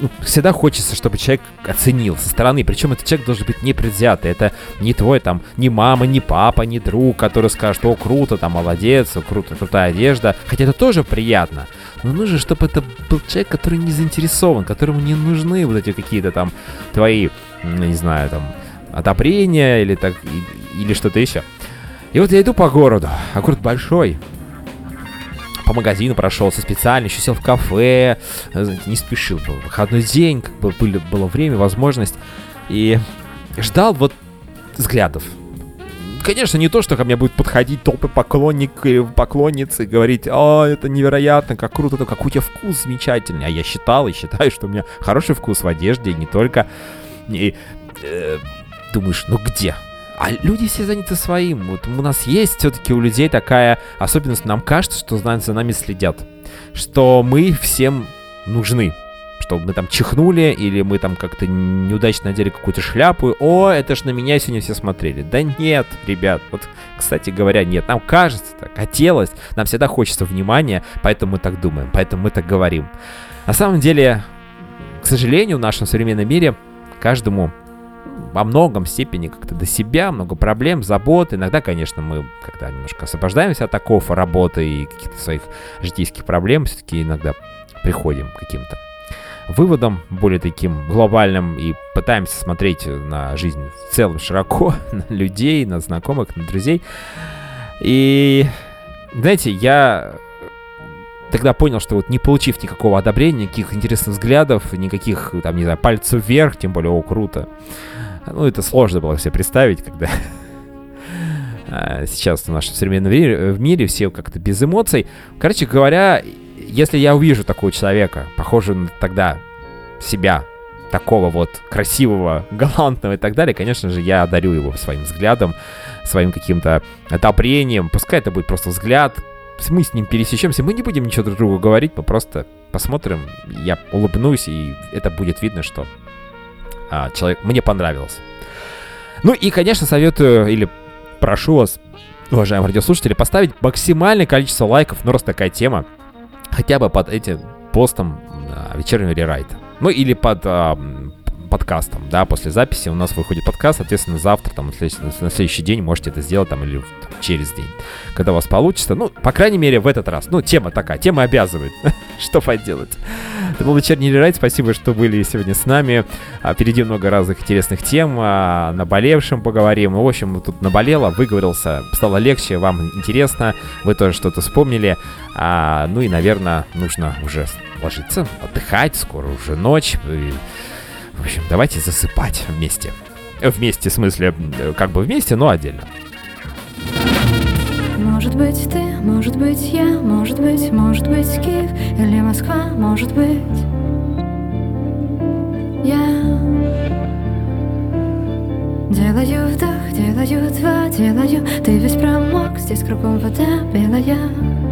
ну, всегда хочется, чтобы человек оценил со стороны. Причем этот человек должен быть непредвзятый. Это не твой там, ни мама, ни папа, ни друг, который скажет, о, круто, там, молодец, о, круто, крутая одежда. Хотя это тоже приятно. Но нужно, чтобы это был человек, который не заинтересован, которому не нужны вот эти какие-то там твои, не знаю, там, одобрения или так, или что-то еще. И вот я иду по городу, а город большой, по магазину прошелся специально, еще сел в кафе, э, не спешил, был выходной день, как бы были, было время, возможность, и ждал вот взглядов. Конечно, не то, что ко мне будет подходить толпы поклонник или поклонницы и говорить, о, это невероятно, как круто, то какой у тебя вкус замечательный. А я считал и считаю, что у меня хороший вкус в одежде, и не только. И э, думаешь, ну где? А люди все заняты своим. Вот у нас есть все-таки у людей такая особенность. Нам кажется, что за нами следят. Что мы всем нужны. Что мы там чихнули, или мы там как-то неудачно надели какую-то шляпу. О, это ж на меня сегодня все смотрели. Да нет, ребят. Вот, кстати говоря, нет. Нам кажется так, хотелось. Нам всегда хочется внимания, поэтому мы так думаем, поэтому мы так говорим. На самом деле, к сожалению, в нашем современном мире каждому во многом степени как-то до себя, много проблем, забот. Иногда, конечно, мы когда немножко освобождаемся от оков работы и каких-то своих житейских проблем, все-таки иногда приходим к каким-то выводам более таким глобальным и пытаемся смотреть на жизнь в целом широко, <laughs> на людей, на знакомых, на друзей. И, знаете, я тогда понял, что вот не получив никакого одобрения, никаких интересных взглядов, никаких, там, не знаю, пальцев вверх, тем более, о, круто. Ну, это сложно было себе представить, когда <laughs> а, сейчас в нашем современном мире, в мире все как-то без эмоций. Короче говоря, если я увижу такого человека, похожего на тогда себя, такого вот красивого, <laughs> галантного и так далее, конечно же, я одарю его своим взглядом, своим каким-то одобрением. Пускай это будет просто взгляд, мы с ним пересечемся, мы не будем ничего друг другу говорить, мы просто посмотрим, я улыбнусь, и это будет видно, что а, человек мне понравился. Ну и, конечно, советую или прошу вас, уважаемые радиослушатели, поставить максимальное количество лайков, ну раз такая тема, хотя бы под этим постом а, вечернего рерайта. Ну или под а, подкастом, да, после записи у нас выходит подкаст, соответственно, завтра, там, на следующий, на следующий день можете это сделать, там, или там, через день, когда у вас получится, ну, по крайней мере, в этот раз, ну, тема такая, тема обязывает, <laughs> что поделать. Это был вечерний рерайт, спасибо, что были сегодня с нами, А, впереди много разных интересных тем, о наболевшем поговорим, в общем, тут наболело, выговорился, стало легче, вам интересно, вы тоже что-то вспомнили, А, ну и, наверное, нужно уже ложиться, отдыхать, скоро уже ночь, в общем, давайте засыпать вместе. Э, Вместе, в смысле, э, как бы вместе, но отдельно. Может быть ты, может быть я, может быть, может быть Киев или Москва, может быть я Делаю вдох, делаю два, делаю Ты весь промок, здесь кругом вода белая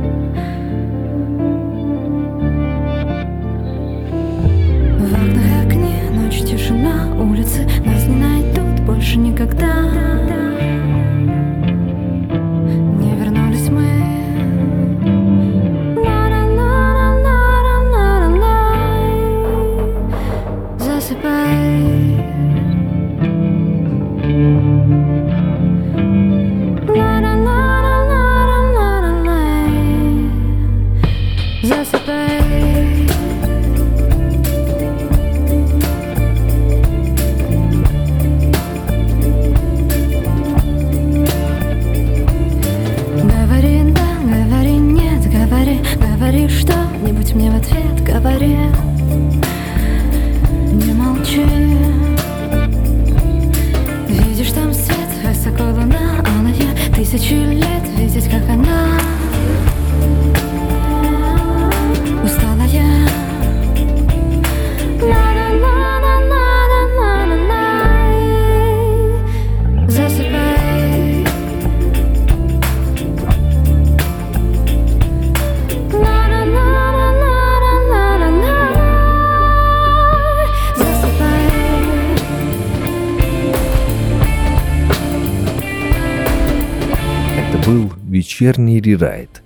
вечерний рерайт.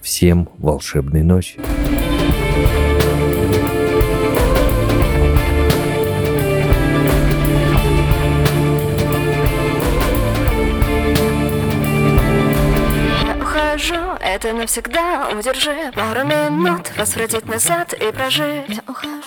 Всем волшебной ночи. это навсегда Удержи пару минут, возвратить назад и прожить Я ухожу